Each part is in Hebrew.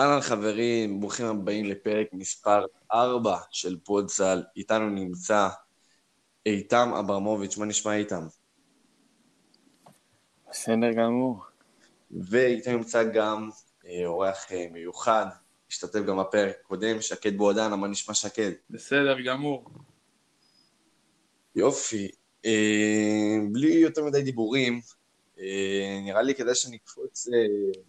אהלן חברים, ברוכים הבאים לפרק מספר 4 של פודסל. איתנו נמצא איתם אברמוביץ', מה נשמע איתם? בסדר גמור. ואיתנו נמצא גם אה, אורח אה, מיוחד, השתתף גם בפרק הקודם, שקד בועדנה, מה נשמע שקד? בסדר גמור. יופי. אה, בלי יותר מדי דיבורים, אה, נראה לי כדאי שנקפוץ אה,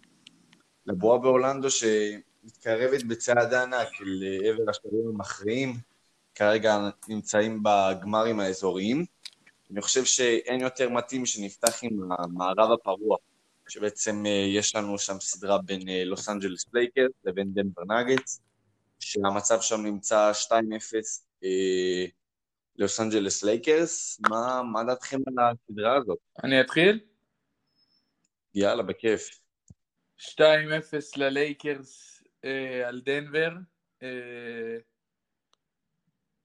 לבועה באורלנדו שמתקרבת בצעד ענק לעבר השלבים המכריעים, כרגע נמצאים בגמרים האזוריים. אני חושב שאין יותר מתאים שנפתח עם המערב הפרוע, שבעצם אה, יש לנו שם סדרה בין אה, לוס אנג'לס לייקרס לבין דנבר נאגטס, שהמצב שם נמצא 2-0 אה, לוס אנג'לס לייקרס. מה, מה דעתכם על הסדרה הזאת? אני אתחיל? יאללה, בכיף. 2-0 ללייקרס אה, על דנבר. אה,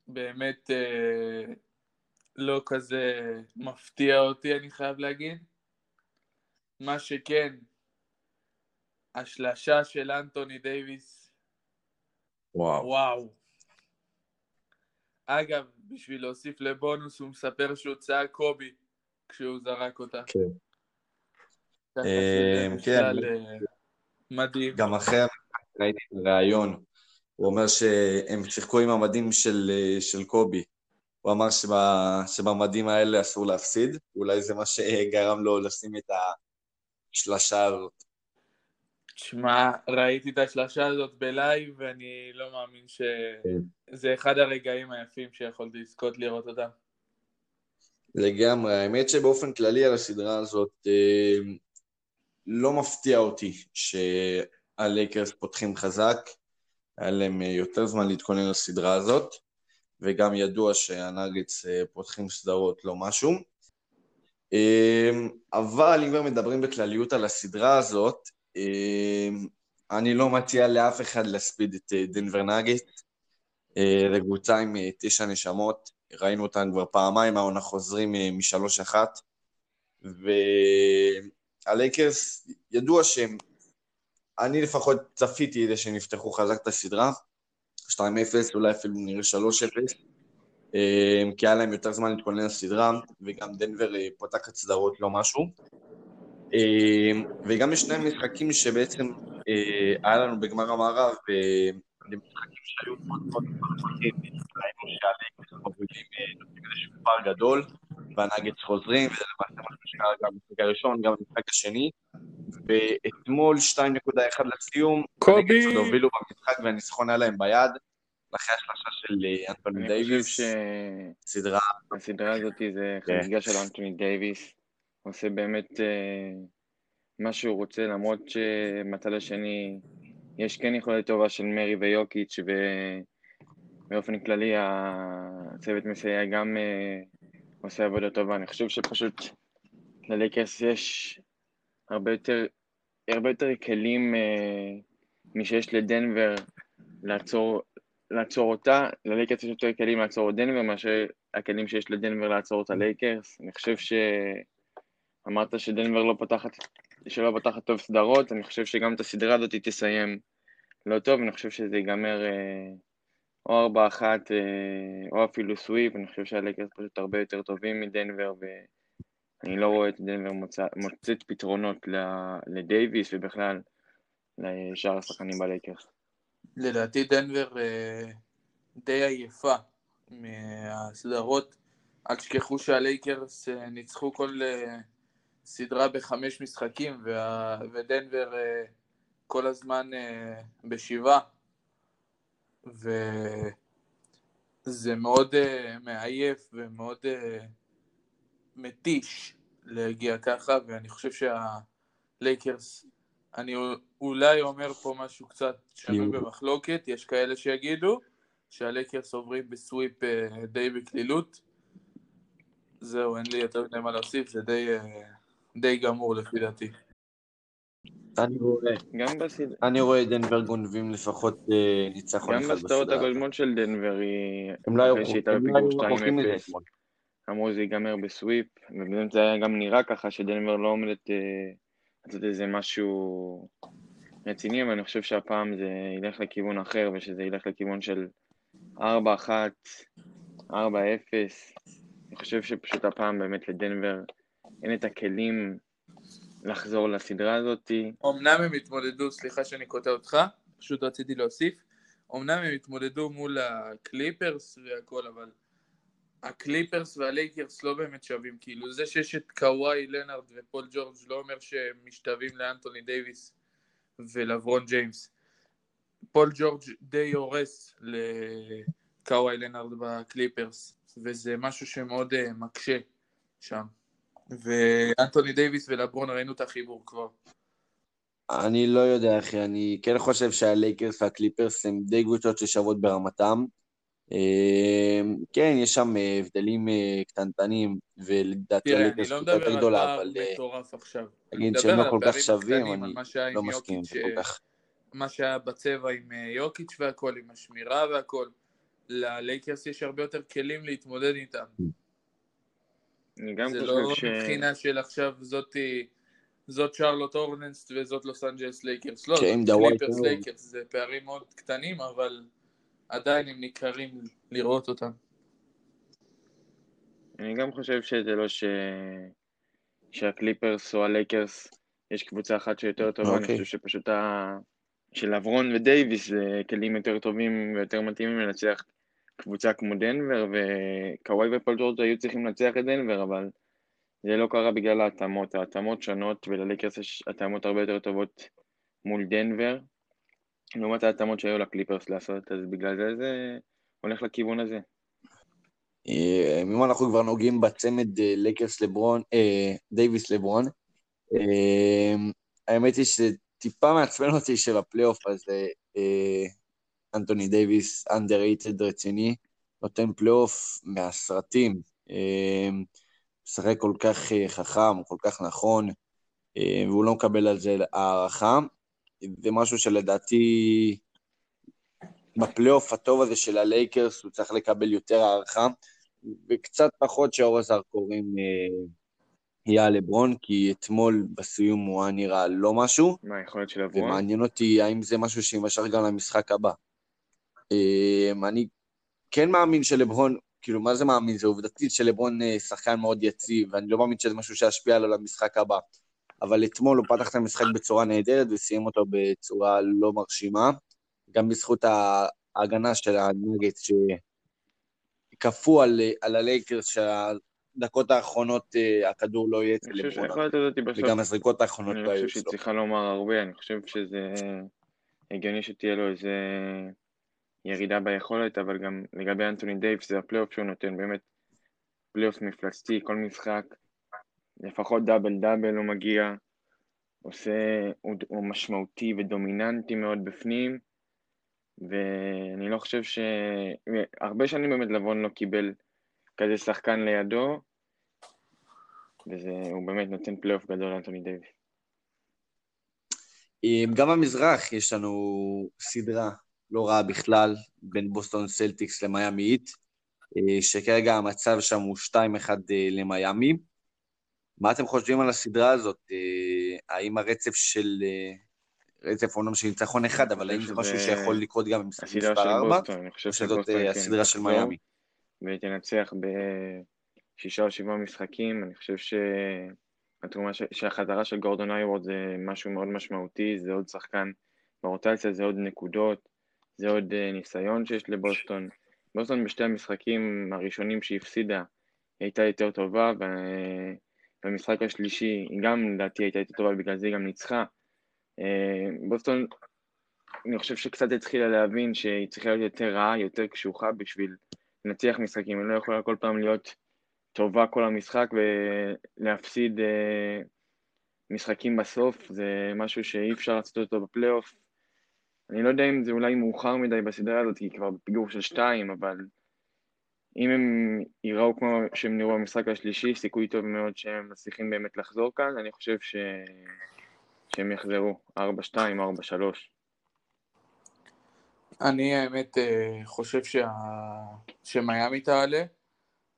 באמת אה, לא כזה מפתיע אותי, אני חייב להגיד. מה שכן, השלשה של אנטוני דייוויס, וואו. וואו. אגב, בשביל להוסיף לבונוס, הוא מספר שהוא צעק קובי כשהוא זרק אותה. כן. ככה אה, כן. אה, מדהים. גם אחרי המשחק ראיתי את הראיון, הוא אומר שהם שיחקו עם המדים של, אה, של קובי. הוא אמר שבה, שבמדים האלה אסור להפסיד, אולי זה מה שגרם לו לשים את השלשה הזאת. תשמע, ראיתי את השלשה הזאת ב-live, ואני לא מאמין שזה אחד הרגעים היפים שיכולתי לזכות לראות אותם. לגמרי, האמת שבאופן כללי על הסדרה הזאת לא מפתיע אותי שהלייקרס פותחים חזק, היה להם יותר זמן להתכונן לסדרה הזאת, וגם ידוע שהנאגטס אה, פותחים סדרות לא משהו. אה, אבל אם כבר מדברים בכלליות על הסדרה הזאת, אה, אני לא מציע לאף אחד להספיד את אה, דנבר נאגט. אה, זו קבוצה עם תשע נשמות, ראינו אותם כבר פעמיים, העונה חוזרים משלוש אחת, והלייקרס, ידוע שהם, אני לפחות צפיתי את זה שהם יפתחו חזק את הסדרה, 2-0, אולי אפילו נראה 3-0, אה, כי היה להם יותר זמן להתכונן לסדרה, וגם דנבר אה, פותחת סדרות לא משהו. אה, וגם יש שני משחקים שבעצם היה לנו בגמר המערב, משחקים שהיו מאוד מאוד מרחיקים, ראינו שהלייקרס מובילים נותנים איזשהו פער גדול, והנאגטס חוזרים, וזה למעשה מה שקרה גם במשחק הראשון, גם במשחק השני, ואתמול 2.1 לסיום, קובי! עוד הובילו במשחק והניצחון היה להם ביד, אחרי השלשה של אה, אנטוני דייוויס, סדרה, שהסדרה הזאת זה כן. חגיגה של אנטוני דייוויס. הוא עושה באמת אה, מה שהוא רוצה, למרות שמהצד השני יש כן יכולת טובה של מרי ויוקיץ' ובאופן כללי הצוות מסייע גם אה, עושה עבודה טובה. אני חושב שפשוט ללייקרס יש הרבה יותר, הרבה יותר כלים אה, משיש לדנבר לעצור, לעצור אותה, ללייקרס יש יותר כלים לעצור את דנבר מאשר הכלים שיש לדנבר לעצור את הלייקרס. אני חושב שאמרת שדנבר לא פותחת, שלא פותחת טוב סדרות, אני חושב שגם את הסדרה הזאת היא תסיים לא טוב, אני חושב שזה ייגמר אה, או 4-1 אה, או אפילו sweep, אני חושב שהלייקרס פשוט הרבה יותר טובים מדנבר ואני לא רואה את דנבר מוצא- מוצאת פתרונות לדייוויס ובכלל לשאר השחקנים בלייקרס. לדעתי דנבר אה, די עייפה מהסדרות. אל תשכחו שהלייקרס אה, ניצחו כל סדרה בחמש משחקים, ודנבר כל הזמן בשבעה. וזה מאוד אה, מעייף ומאוד אה, מתיש להגיע ככה, ואני חושב שהלייקרס, אני אולי אומר פה משהו קצת שנוי יהיו. במחלוקת, יש כאלה שיגידו שהלייקרס עוברים בסוויפ אה, די בקלילות. זהו, אין לי יותר מדי מה להוסיף, זה די, אה, די גמור לפי דעתי. אני רואה, גם בסד... אני רואה את דנבר גונבים לפחות אה, ניצחון גם אחד בסדרות בסדרה. הגולמות של דנבר היא... הם לא היו הם לא רחוקים מזה 2-0, אתמול. אמרו זה ייגמר בסוויפ, ובאמת זה היה גם נראה ככה שדנבר לא עומדת אה, לעשות איזה משהו רציני, אבל אני חושב שהפעם זה ילך לכיוון אחר, ושזה ילך לכיוון של 4-1, 4-0. אני חושב שפשוט הפעם באמת לדנבר אין את הכלים לחזור לסדרה הזאת. אמנם הם התמודדו, סליחה שאני קוטע אותך, פשוט רציתי להוסיף, אמנם הם התמודדו מול הקליפרס והכל, אבל הקליפרס והלייקרס לא באמת שווים, כאילו זה שיש את קוואי, לנארד ופול ג'ורג' לא אומר שהם משתווים לאנטוני דייוויס ולברון ג'יימס. פול ג'ורג' די הורס לקוואי לנארד בקליפרס, וזה משהו שמאוד אה, מקשה שם. ואנטוני דייוויס ולברון ראינו את החיבור כבר. אני לא יודע, אחי, אני כן חושב שהלייקרס והקליפרס הם די קבוצות ששוות ברמתם. אמ, כן, יש שם אה, הבדלים אה, קטנטנים, ולדעתי הלייקרס קבוצה יותר גדולה, אבל... תראה, אני לא מדבר על פער מטורף עכשיו. להגיד שהם לא כל כך שווים, אני לא מסכים כל כך. מה שהיה בצבע עם אה, יוקיץ' והכל, עם השמירה והכל. ללייקרס יש הרבה יותר כלים להתמודד איתם. אני גם חושב ש... זה לא מבחינה של עכשיו זאתי... זאת שרלוט הורנטס וזאת לוס אנג'לס לייקרס. לא, כן, זאת קליפרס לייקרס, זה פערים מאוד קטנים, אבל עדיין הם ניכרים לראות אותם. אני גם חושב שזה לא ש... שהקליפרס או הלייקרס, יש קבוצה אחת שיותר טובה, okay. אני אוקיי. חושב שפשוט ה... של לברון ודייוויס זה כלים יותר טובים ויותר מתאימים לנצח קבוצה כמו דנבר, וקוואי ופול ג'ורג' היו צריכים לנצח את דנבר, אבל זה לא קרה בגלל ההתאמות, ההתאמות שונות, ולליקרס יש התאמות הרבה יותר טובות מול דנבר, לעומת ההתאמות שהיו לקליפרס לעשות, אז בגלל זה זה הולך לכיוון הזה. אה, אם אנחנו כבר נוגעים בצמד אה, ליקרס לברון, אה, דייוויס לברון, האמת היא שזה טיפה מעצבן אותי שבפלייאוף הזה אנטוני דייוויס, underrated רציני, נותן פלייאוף מהסרטים. משחק כל כך אה, חכם, כל כך נכון, אה, והוא לא מקבל על זה הערכה. זה משהו שלדעתי בפלייאוף הטוב הזה של הלייקרס הוא צריך לקבל יותר הערכה, וקצת פחות שאור הזרקורים אה, יהיה לברון, כי אתמול בסיום הוא היה נראה לא משהו. מה היכולת של לברון? ומעניין אותי האם זה משהו שיימשך גם למשחק הבא. אני כן מאמין שלברון כאילו, מה זה מאמין? זה עובדתית שלברון אה, שחקן מאוד יציב, ואני לא מאמין שזה משהו שישפיע עליו למשחק הבא. אבל אתמול הוא פתח את המשחק בצורה נהדרת וסיים אותו בצורה לא מרשימה. גם בזכות ההגנה של הנגט, שכפו על, על הלייקרס שהדקות האחרונות אה, הכדור לא יהיה אצל לברון. וגם הזריקות האחרונות לא יהיו אני חושב שהיא צריכה לומר הרבה, אני חושב שזה הגיוני שתהיה לו איזה... ירידה ביכולת, אבל גם לגבי אנטוני דייוויס זה הפלייאוף שהוא נותן, באמת פלייאוף מפלצתי, כל משחק, לפחות double double הוא מגיע, עושה, הוא, הוא משמעותי ודומיננטי מאוד בפנים, ואני לא חושב ש... הרבה שנים באמת לברון לא קיבל כזה שחקן לידו, והוא באמת נותן פלייאוף גדול לאנטוני דייוויס. גם במזרח יש לנו סדרה לא רע בכלל בין בוסטון סלטיקס למיאמי היט, אה, שכרגע המצב שם הוא 2-1 אה, למיאמי. מה אתם חושבים על הסדרה הזאת? אה, האם הרצף של... רצף אומנם של ניצחון אחד, אבל האם זה משהו שיכול לקרות גם במשחק מספר 4? או שזאת כן הסדרה של מיאמי? ותנצח בשישה או שבעה משחקים, אני חושב שהתרומה שהחזרה של גורדון היוורד זה משהו מאוד משמעותי, זה עוד שחקן ברוטציה, זה עוד נקודות, זה עוד אה, ניסיון שיש לבוסטון. בוסטון בשתי המשחקים הראשונים שהיא הפסידה הייתה יותר טובה, ובמשחק השלישי היא גם לדעתי הייתה יותר טובה, בגלל זה היא גם ניצחה. אה, בוסטון, אני חושב שקצת התחילה להבין שהיא צריכה להיות יותר רעה, יותר קשוחה בשביל לנצח משחקים, היא לא יכולה כל פעם להיות טובה כל המשחק ולהפסיד אה, משחקים בסוף, זה משהו שאי אפשר לעשות אותו בפלייאוף. אני לא יודע אם זה אולי מאוחר מדי בסדרה הזאת, כי כבר בפיגור של שתיים, אבל אם הם ייראו כמו שהם נראו במשחק השלישי, סיכוי טוב מאוד שהם מצליחים באמת לחזור כאן, אני חושב ש... שהם יחזרו, 4-2 או 4-3. אני האמת אה, חושב שה... שמיאמי תעלה.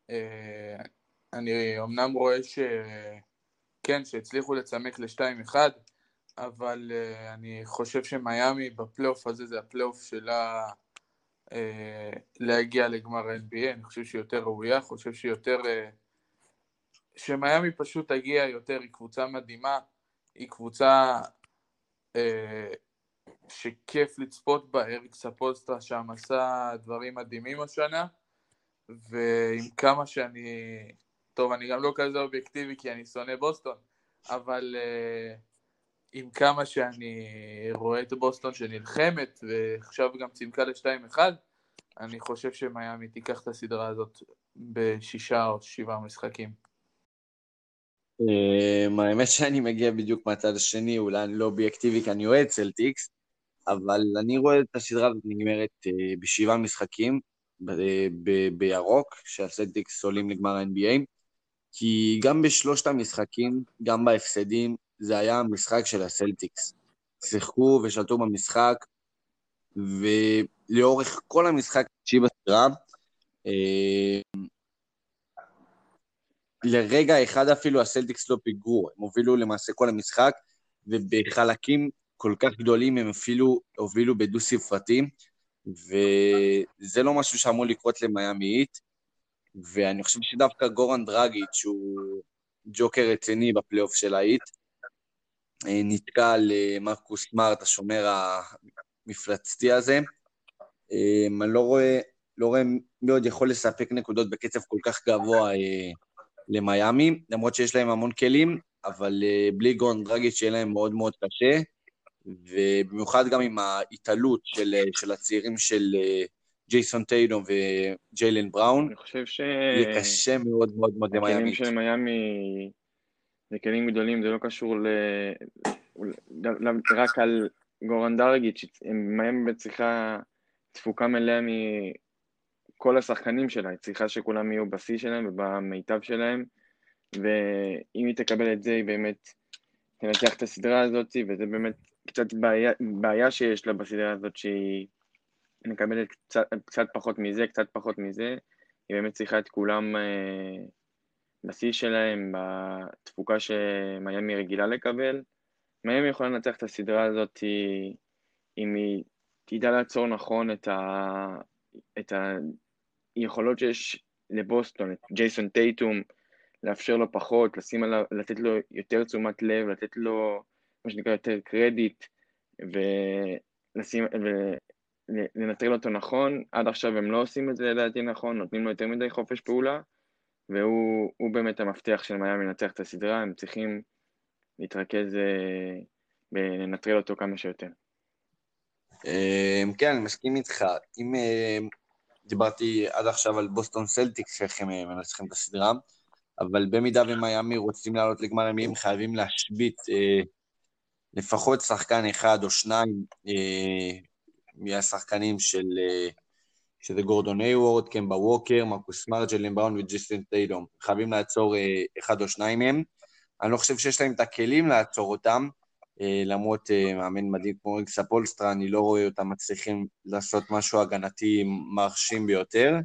אה, אני אמנם רואה ש... כן, שהצליחו לצמק ל-2-1, אבל uh, אני חושב שמיאמי בפלייאוף הזה זה הפלייאוף שלה uh, להגיע לגמר ה-NBA, אני חושב שהיא יותר ראויה, חושב שהיא יותר... Uh, שמיאמי פשוט תגיע יותר, היא קבוצה מדהימה, היא קבוצה uh, שכיף לצפות בה, אריק ספוסטרה שם עשה דברים מדהימים השנה, ועם כמה שאני... טוב, אני גם לא כזה אובייקטיבי כי אני שונא בוסטון, אבל uh, עם כמה שאני רואה את בוסטון שנלחמת, ועכשיו גם צימקה ל-2-1, אני חושב שמיאמי תיקח את הסדרה הזאת בשישה או שבעה משחקים. אמ, האמת שאני מגיע בדיוק מהצד השני, אולי אני לא אובייקטיבי כי אני אוהד צלטיקס, אבל אני רואה את הסדרה הזאת נגמרת אה, בשבעה משחקים בירוק, שהצלטיקס עולים לגמר ה-NBA, כי גם בשלושת המשחקים, גם בהפסדים, זה היה המשחק של הסלטיקס. שיחקו ושלטו במשחק, ולאורך כל המשחק התשיעי בסדרה, אה, לרגע אחד אפילו הסלטיקס לא פיגרו, הם הובילו למעשה כל המשחק, ובחלקים כל כך גדולים הם אפילו הובילו בדו-ספרתי, וזה לא משהו שאמור לקרות למיאמי איט, ואני חושב שדווקא גורן דרגיץ', שהוא ג'וקר רציני בפלייאוף של האיט, נתקע על אה, סמארט, השומר המפלצתי הזה. אה, אני לא רואה, לא רואה מי עוד יכול לספק נקודות בקצב כל כך גבוה למיאמי, למרות שיש להם המון כלים, אבל בלי גון דרגיץ' שיהיה להם מאוד מאוד קשה, ובמיוחד גם עם ההתעלות של, של הצעירים של ג'ייסון טיידום וג'יילן בראון. אני חושב ש... יהיה קשה מאוד מאוד מאוד למיאמי. הכלים של מיאמי זה כלים גדולים, זה לא קשור ל... רק על גורן דרגיץ', מיאמי צריכה תפוקה מלאה מכל השחקנים שלה, היא צריכה שכולם יהיו בשיא שלהם ובמיטב שלהם, ואם היא תקבל את זה, היא באמת תנצח את הסדרה הזאת, וזה באמת קצת בעיה, בעיה שיש לה בסדרה הזאת, שהיא מקבלת קצת, קצת פחות מזה, קצת פחות מזה, היא באמת צריכה את כולם... אה, בשיא שלהם, בתפוקה שמיאמי רגילה לקבל. מיאמי יכולה לנצח את הסדרה הזאת אם היא תדע לעצור נכון את, ה... את היכולות שיש לבוסטון, את ג'ייסון טייטום, לאפשר לו פחות, לשים עליו, לתת לו יותר תשומת לב, לתת לו מה שנקרא יותר קרדיט, ולשים, ולנטרל אותו נכון. עד עכשיו הם לא עושים את זה לדעתי נכון, נותנים לו יותר מדי חופש פעולה. והוא באמת המפתח של מיאמי לנצח את הסדרה, הם צריכים להתרכז אה, ולנטרל אותו כמה שיותר. אמ, כן, אני מסכים איתך. אם אה, דיברתי עד עכשיו על בוסטון סלטיקס, איך הם אה, מנצחים את הסדרה, אבל במידה ומיאמי רוצים לעלות לגמר NBA, הם חייבים להשבית לפחות שחקן אחד או שניים מהשחקנים של שזה גורדון היוורד, קמבה ווקר, מרקוס סמארט, ג'יילן בראון וג'ייסון טייטום. חייבים לעצור אה, אחד או שניים מהם. אני לא חושב שיש להם את הכלים לעצור אותם, אה, למרות אה, מאמן מדהים כמו אריק ספולסטרה, אני לא רואה אותם מצליחים לעשות משהו הגנתי מרשים ביותר.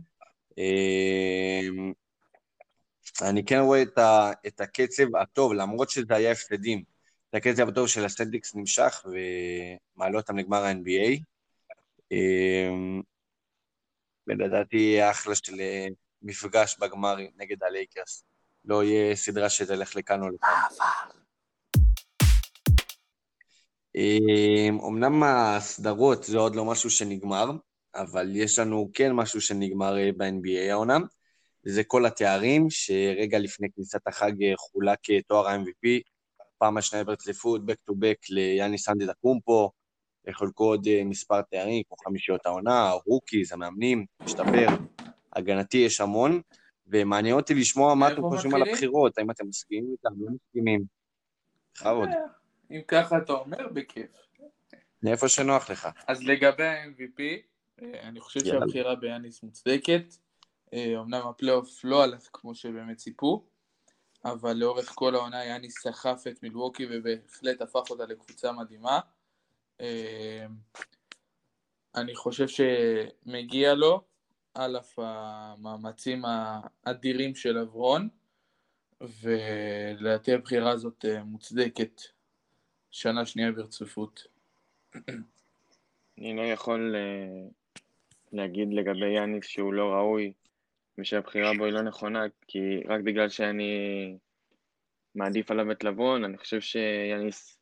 אני כן רואה את, הקצב הטוב, למרות שזה היה הפסדים. את הקצב הטוב של הסלטיקס נמשך ומעלה אותם לגמר ה-NBA. ולדעתי יהיה אחלה של אה, מפגש בגמר נגד הלייקרס. לא יהיה סדרה שתלך לכאן או לכאן. אמנם הסדרות זה עוד לא משהו שנגמר, אבל יש לנו כן משהו שנגמר אה, ב-NBA העונה. זה כל התארים, שרגע לפני כניסת החג אה, חולק תואר ה-MVP, פעם השנייה ברציפות, back to back ליאניס אנדטוקומפו, חולקו עוד אה, מספר תארים, כמו חמישיות העונה, rookies, המאמנים, משתפר, הגנתי יש המון, ומעניין אותי לשמוע מה אתם חושבים על הבחירות, האם אתם מסכימים איתם, לא מסכימים. בכבוד. אה, אם ככה אתה אומר, בכיף. מאיפה שנוח לך. אז לגבי ה-MVP, אה, אני חושב שהבחירה ביאניס מוצדקת. אמנם הפלייאוף לא הלך כמו שבאמת ציפו, אבל לאורך כל העונה יאניס סחף את מילווקי ובהחלט הפך אותה לקבוצה מדהימה. אה, אני חושב שמגיע לו, על אף המאמצים האדירים של אברון, ולדעתי הבחירה הזאת אה, מוצדקת שנה שנייה ברציפות. אני לא יכול uh, להגיד לגבי יאניס שהוא לא ראוי ושהבחירה בו היא לא נכונה, כי רק בגלל שאני מעדיף עליו את לבון, אני חושב שיאניס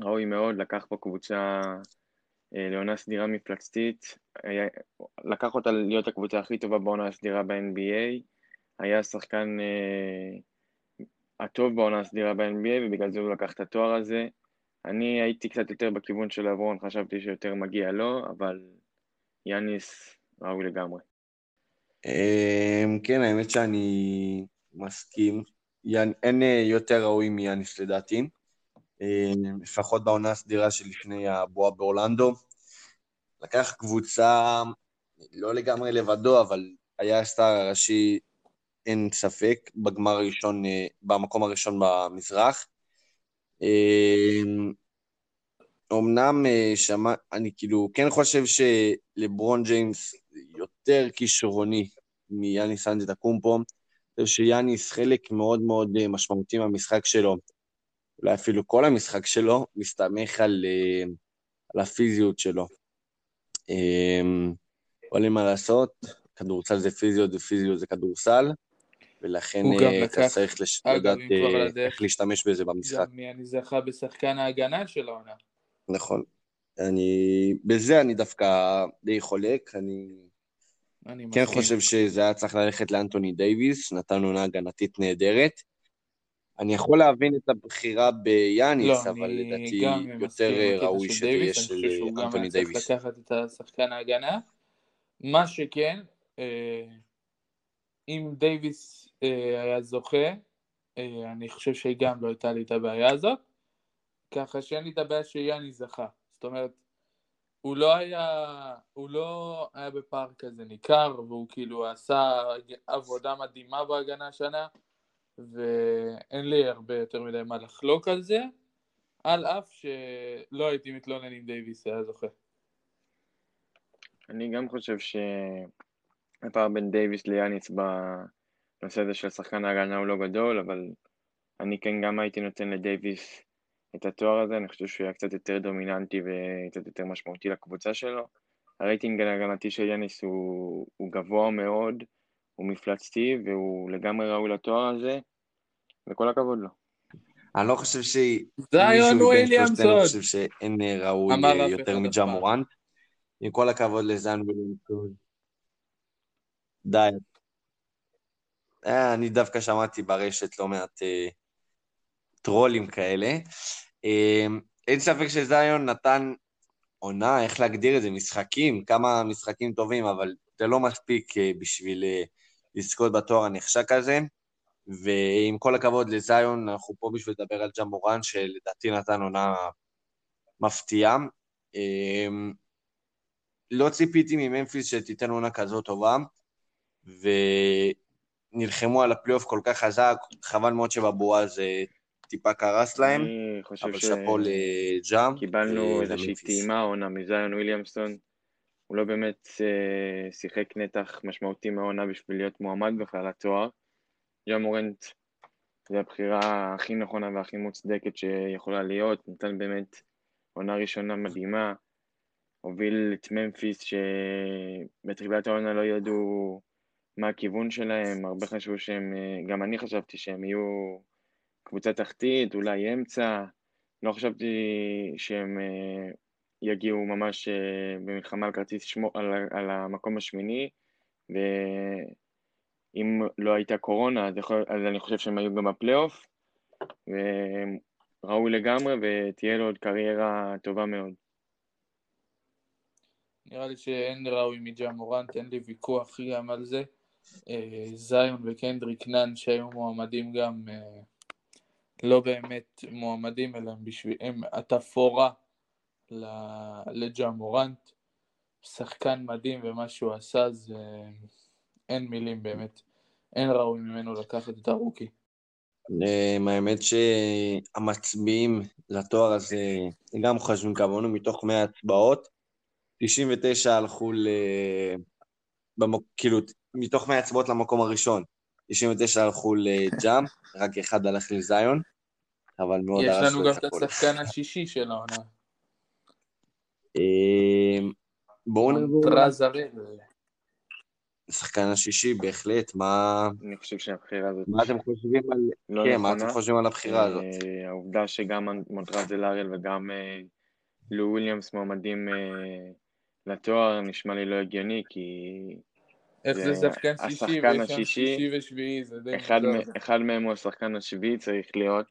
ראוי מאוד, לקח פה קבוצה uh, לעונה סדירה מפלצתית, היה, לקח אותה להיות הקבוצה הכי טובה בעונה הסדירה ב-NBA, היה שחקן uh, הטוב בעונה הסדירה ב-NBA ובגלל זה הוא לקח את התואר הזה. אני הייתי קצת יותר בכיוון של אברון, חשבתי שיותר מגיע לו, אבל יאניס ראוי לגמרי. אמ, כן, האמת שאני מסכים. אין אה, יותר ראוי מיאניס לדעתי. אמ, לפחות בעונה הסדירה שלפני הבועה באורלנדו. לקח קבוצה לא לגמרי לבדו, אבל היה ה star הראשי, אין ספק, בגמר הראשון, אה, במקום הראשון במזרח. אמנם אה, שמע, אני כאילו כן חושב שלברון ג'יימס יותר כישרוני מיאניס אנדטוקומפו. אני חושב שיאניס חלק מאוד מאוד אה, משמעותי מהמשחק שלו, אולי אפילו כל המשחק שלו, מסתמך על, אה, על הפיזיות שלו. אבל אין מה לעשות, כדורסל זה פיזיות ופיזיות זה כדורסל. ולכן אתה צריך לדעת איך להשתמש בזה במשחק. גם אני זכה בשחקן ההגנה של העונה. נכון. אני, בזה אני דווקא די חולק, אני, אני כן מסכים. חושב שזה היה צריך ללכת לאנטוני דייוויס, נתן עונה הגנתית נהדרת. אני יכול להבין את הבחירה ביאניס, לא, אבל לדעתי יותר ראוי שזה יהיה של אנטוני דייוויס. אני חושב שהוא גם היה צריך לקחת את השחקן ההגנה. מה שכן, אה, אם דייוויס אה, היה זוכה, אה, אני חושב שגם לא הייתה לי את הבעיה הזאת. ככה שאין לי את הבעיה שיאני זכה. זאת אומרת, הוא לא היה, הוא לא היה בפער כזה ניכר, והוא כאילו עשה עבודה מדהימה בהגנה השנה, ואין לי הרבה יותר מדי מה לחלוק על זה, על אף שלא הייתי מתלונן אם דייוויס היה זוכה. אני גם חושב שהפער בין דייוויס ליאניס בנושא הזה של שחקן ההגנה הוא לא גדול, אבל אני כן גם הייתי נותן לדייוויס את התואר הזה, אני חושב שהוא היה קצת יותר דומיננטי וקצת יותר משמעותי לקבוצה שלו. הרייטינג ההגנתי של יאניס הוא, הוא גבוה מאוד, הוא מפלצתי והוא לגמרי ראוי לתואר הזה, וכל הכבוד לו. אני לא חושב ש... זיון וויליאמסון. אני חושב שאין ראוי יותר מג'ה. עם כל הכבוד לזיון וויליאמסון. די. אה, אני דווקא שמעתי ברשת לא מעט אה, טרולים כאלה. אין ספק שזיון נתן עונה, איך להגדיר את זה, משחקים, כמה משחקים טובים, אבל זה לא מספיק אה, בשביל אה, לזכות בתואר הנחשק הזה. ועם כל הכבוד לזיון, אנחנו פה בשביל לדבר על ג'ה מורנט, שלדעתי נתן עונה מפתיעה. אמ, לא ציפיתי מממפיס שתיתן עונה כזאת טובה, ונלחמו על הפלייאוף כל כך חזק, חבל מאוד שבבועה זה טיפה קרס להם, אבל שאפו לג'ה. קיבלנו איזושהי טעימה עונה מזאיון וויליאמסון. הוא לא באמת אה, שיחק נתח משמעותי מהעונה בשביל להיות מועמד בכלל לתואר. ג'אם מורנט זו הבחירה הכי נכונה והכי מוצדקת שיכולה להיות, נתן באמת עונה ראשונה מדהימה, הוביל את ממפיס שבתחילת העונה לא ידעו מה הכיוון שלהם, הרבה חשבו שהם, אה, גם אני חשבתי שהם יהיו קבוצה תחתית, אולי אמצע, לא חשבתי שהם אה, יגיעו ממש אה, במלחמה על כרטיס שמו, על, על המקום השמיני, ואם לא הייתה קורונה, אז, יכול, אז אני חושב שהם היו גם בפלייאוף, וראוי לגמרי, ותהיה לו עוד קריירה טובה מאוד. נראה לי שאין ראוי מג'ה מורנט, אין לי ויכוח גם על זה. אה, זיון וקנדריק נאן שהיו מועמדים גם לא באמת מועמדים, אלא הם, בשביל, הם התפאורה לג'ה מורנט. שחקן מדהים ומה שהוא עשה זה אין מילים באמת. אין ראוי ממנו לקחת את הרוקי. האמת שהמצביעים לתואר הזה גם חושבים כמונו מתוך 100 הצבעות. 99 הלכו ל... במוק... כאילו, מתוך 100 הצבעות למקום הראשון. 99 הלכו לג'אם, רק אחד הלך לזיון. אבל מאוד יש הרס לנו לו גם את את. השחקן השישי של העונה. אה, בואו נעבור טרז הראל. לשחקן השישי, בהחלט. מה אני חושב שהבחירה הזאת מה אתם חושבים על... לא כן, מה אתם. חושבים על הבחירה הזאת? אה, העובדה שגם מונטרזל אריאל וגם אה, לו וויליאמס מועמדים אה, לתואר נשמע לי לא הגיוני, כי איך זה שחקן שישי השחקן ויש שם השישי, שישי ושביעי, זה די אחד. מ- אחד מהם הוא השחקן השביעי צריך להיות,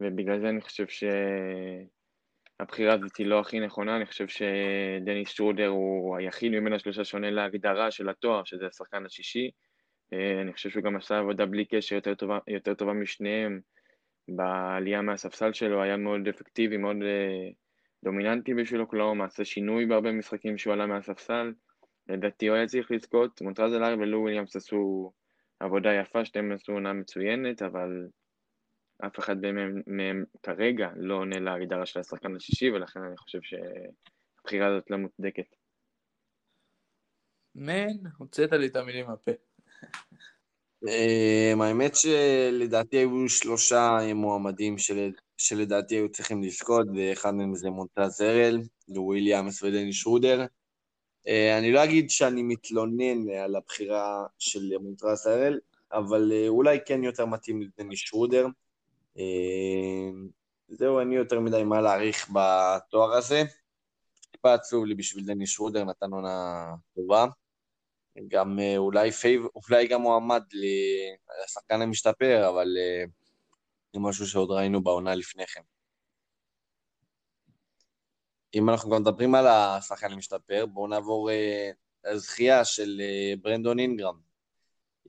ובגלל זה אני חושב שהבחירה הזאת היא לא הכי נכונה, אני חושב שדניס שרודר הוא היחיד מבין השלושה שעונה להגדרה של התואר, שזה השחקן השישי. אה, אני חושב שהוא גם עשה עבודה בלי קשר יותר טובה, יותר טובה משניהם בעלייה מהספסל שלו, היה מאוד אפקטיבי, מאוד אה, דומיננטי בשביל אוקלאומה, עשה שינוי בהרבה משחקים שהוא עלה מהספסל. לדעתי הוא היה צריך לזכות, מונטרזל ארי ולו וויליאמס עשו עבודה יפה, שתיהם עשו עונה מצוינת, אבל אף אחד מהם, מהם כרגע לא עונה להגדרה של השחקן השישי, ולכן אני חושב שהבחירה הזאת לא מוצדקת. מן, הוצאת לי את המילים מהפה. אה, האמת שלדעתי היו שלושה מועמדים של- שלדעתי היו צריכים לזכות, ואחד מהם זה מונטז ארל, וויליאמס ודני שרודר. אה, אני לא אגיד שאני מתלונן על הבחירה של מונטרז הארל, אבל אה, אולי כן יותר מתאים לדני שרודר. אה, זהו, אין לי יותר מדי מה להעריך בתואר הזה. טיפה עצוב לי בשביל דני שרודר, נתן עונה טובה. גם אה, אולי פייב, אולי גם מועמד ל- לשחקן המשתפר, אבל אה, זה משהו שעוד ראינו בעונה לפני כן. אם אנחנו כבר מדברים על השחקן המשתפר, בואו נעבור אה, לזכייה של ברנדון אינגרם.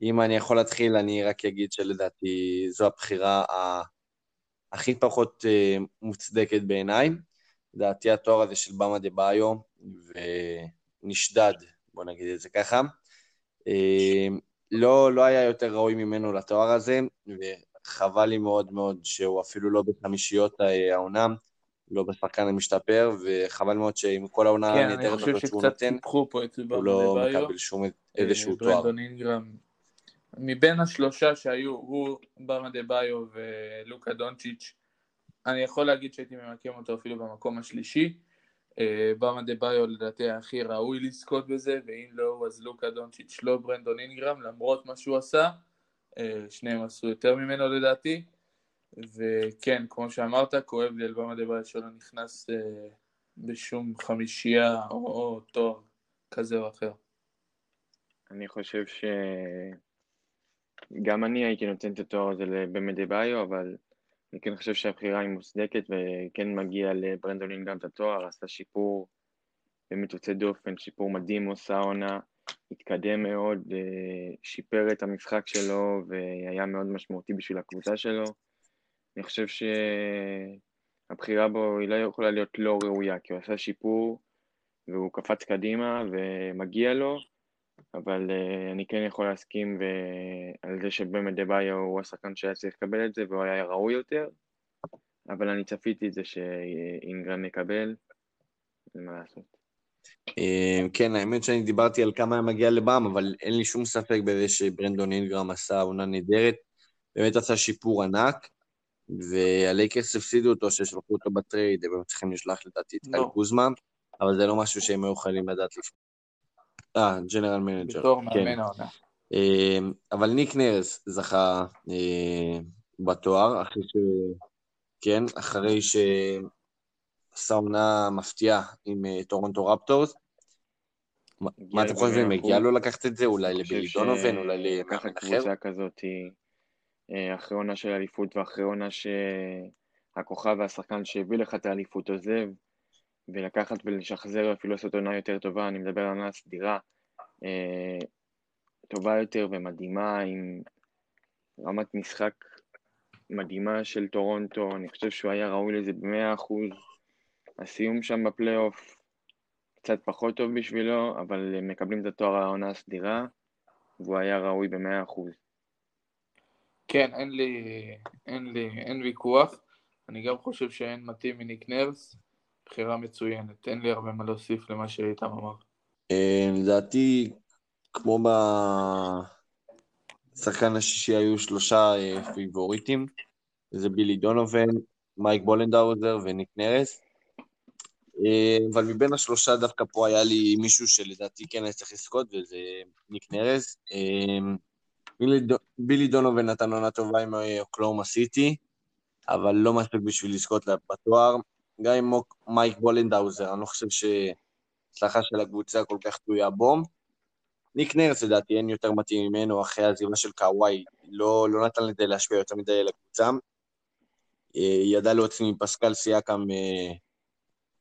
אם אני יכול להתחיל, אני רק אגיד שלדעתי זו הבחירה ה- הכי פחות אה, מוצדקת בעיניי. לדעתי התואר הזה של במה דה ביו, ונשדד, בוא נגיד את זה ככה. אה, לא, לא היה יותר ראוי ממנו לתואר הזה, וחבל לי מאוד מאוד שהוא אפילו לא בחמישיות אה, העונה, לא בשחקן המשתפר, וחבל מאוד שעם כל העונה כן, הנהדרת חושב הזאת שהוא נותן, הוא לא. מקבל שום איזשהו תואר. מבין השלושה שהיו, הוא, במה דה ביו ולוקה דונצ'יץ', אני יכול להגיד שהייתי ממקם אותו אפילו במקום השלישי. אה, במה דה ביו לדעתי הכי ראוי לזכות בזה, ואם לא, אז לוקה דונצ'יץ' לא ברנדון אינגרם, למרות מה שהוא עשה. אה, שניהם עשו יותר ממנו לדעתי. וכן, כמו שאמרת, כואב לי על במה דה ביו שלא נכנס אה, בשום חמישייה או, או תואר כזה או אחר. אני חושב שגם אני הייתי נותן את התואר הזה לבמדי ביו, אבל אני כן חושב שהבחירה היא מוצדקת וכן מגיע לברנדון אינגרם את התואר, עשה שיפור באמת יוצא דופן, שיפור מדהים עושה העונה, התקדם מאוד, אה, שיפר את המשחק שלו והיה מאוד משמעותי בשביל הקבוצה שלו. אני חושב שהבחירה בו היא לא יכולה להיות לא ראויה, כי הוא עשה שיפור והוא קפץ קדימה ומגיע לו, אבל uh, אני כן יכול להסכים ו- על זה שבאמת דה ביו הוא השחקן שהיה צריך לקבל את זה והוא היה ראוי יותר, אבל אני צפיתי את זה שאינגרם יקבל, אין מה לעשות. אה, כן, האמת שאני דיברתי על כמה היה מגיע לבאם, אבל אין לי שום ספק בזה שברנדון אינגרם עשה עונה נהדרת, באמת עשה שיפור ענק, והלייקרס הפסידו אותו, ששלחו אותו ב trade, הם היו צריכים לשלוח לדעתי את לא. קוזמה, אבל זה לא משהו שהם היו יכולים לדעת לפני. אה, general manager, בתור כן. מאמן העונה. אה, אבל ניק נרס זכה אה, בתואר, אחרי ש... כן, אחרי שעשה עונה מפתיעה עם אה, טורונטו רפטורס. מה- אתם חושבים? מגיע. לו לקחת את זה? אולי לבילי דונובן? אולי למאמן אחר? קבוצה כזאת אה, אחרי עונה של אליפות ואחרי עונה שהכוכב והשחקן שהביא לך את האליפות עוזב, ולקחת ולשחזר ואפילו לעשות עונה יותר טובה, אני מדבר על עונה סדירה, אה, טובה יותר ומדהימה, עם רמת משחק מדהימה של טורונטו, אני חושב שהוא היה ראוי לזה במאה אחוז. הסיום שם בפלייאוף קצת פחות טוב בשבילו, אבל הם מקבלים את התואר העונה הסדירה, והוא היה ראוי במאה אחוז. כן, אין לי, אין לי, אין ויכוח. אני גם חושב שאין מתאים מניק נרס. בחירה מצוינת. אין לי הרבה מה להוסיף למה שאיתם אמר. אה, לדעתי, כמו בשחקן השישי היו שלושה אה, פייבוריטים. זה בילי דונובן, מייק בודנהולזר וניק נרס. אה, אבל מבין השלושה דווקא פה היה לי מישהו שלדעתי כן היה צריך לזכות, וזה ניק נרס. אה, בילי דונובן נתן עונה טובה עם אוקלהומה סיטי, אבל לא מספיק בשביל לזכות בתואר. גם עם מייק בודנהולזר, אני לא חושב שהצלחה של הקבוצה כל כך תלויה בו. ניק נרס לדעתי אין יותר מתאים ממנו אחרי העזיבה של קאוואי, לא, לא נתן לזה להשפיע יותר מדי על הקבוצה. אה, ידע להוציא מפסקל סיאקם אה,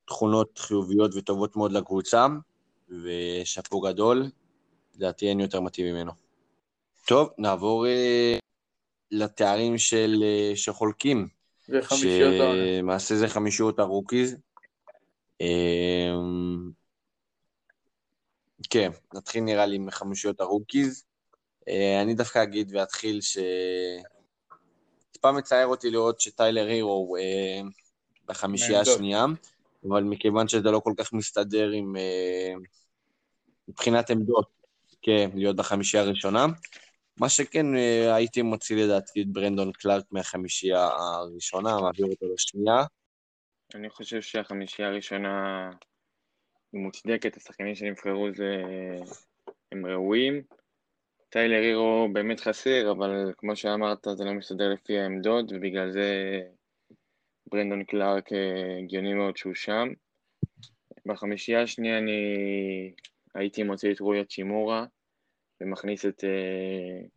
תכונות חיוביות וטובות מאוד לקבוצה, ושאפו גדול, לדעתי אין יותר מתאים ממנו. טוב, נעבור אה, לתארים של, שחולקים. שלמעשה זה חמישיות ה rookies. אה, כן, נתחיל נראה לי עם חמישיות ה rookies. אה, אני דווקא אגיד ואתחיל ש... טיפה מצער אותי לראות שטיילר הירו אה, בחמישייה השנייה, אבל מכיוון שזה לא כל כך מסתדר עם... אה, מבחינת עמדות, כן, להיות בחמישייה הראשונה. מה שכן, אה, הייתי מוציא לדעתי את ברנדון קלארק מהחמישייה הראשונה, מעביר אותו לשנייה. אני חושב שהחמישייה הראשונה היא מוצדקת, השחקנים שנבחרו זה... הם ראויים. טיילר הירו באמת חסר, אבל כמו שאמרת, זה לא מסתדר לפי העמדות, ובגלל זה ברנדון קלארק אה, הגיוני מאוד שהוא שם. בחמישייה השנייה אני הייתי מוציא את רויה צ'ימורה. ומכניס את uh,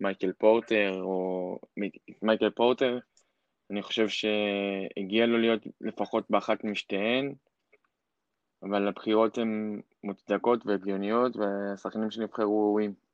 מייקל פורטר, או מייקל פורטר, אני חושב שהגיע לו להיות לפחות באחת משתיהן, אבל הבחירות הן מוצדקות והגיוניות, והשחקנים שנבחרו ראויים.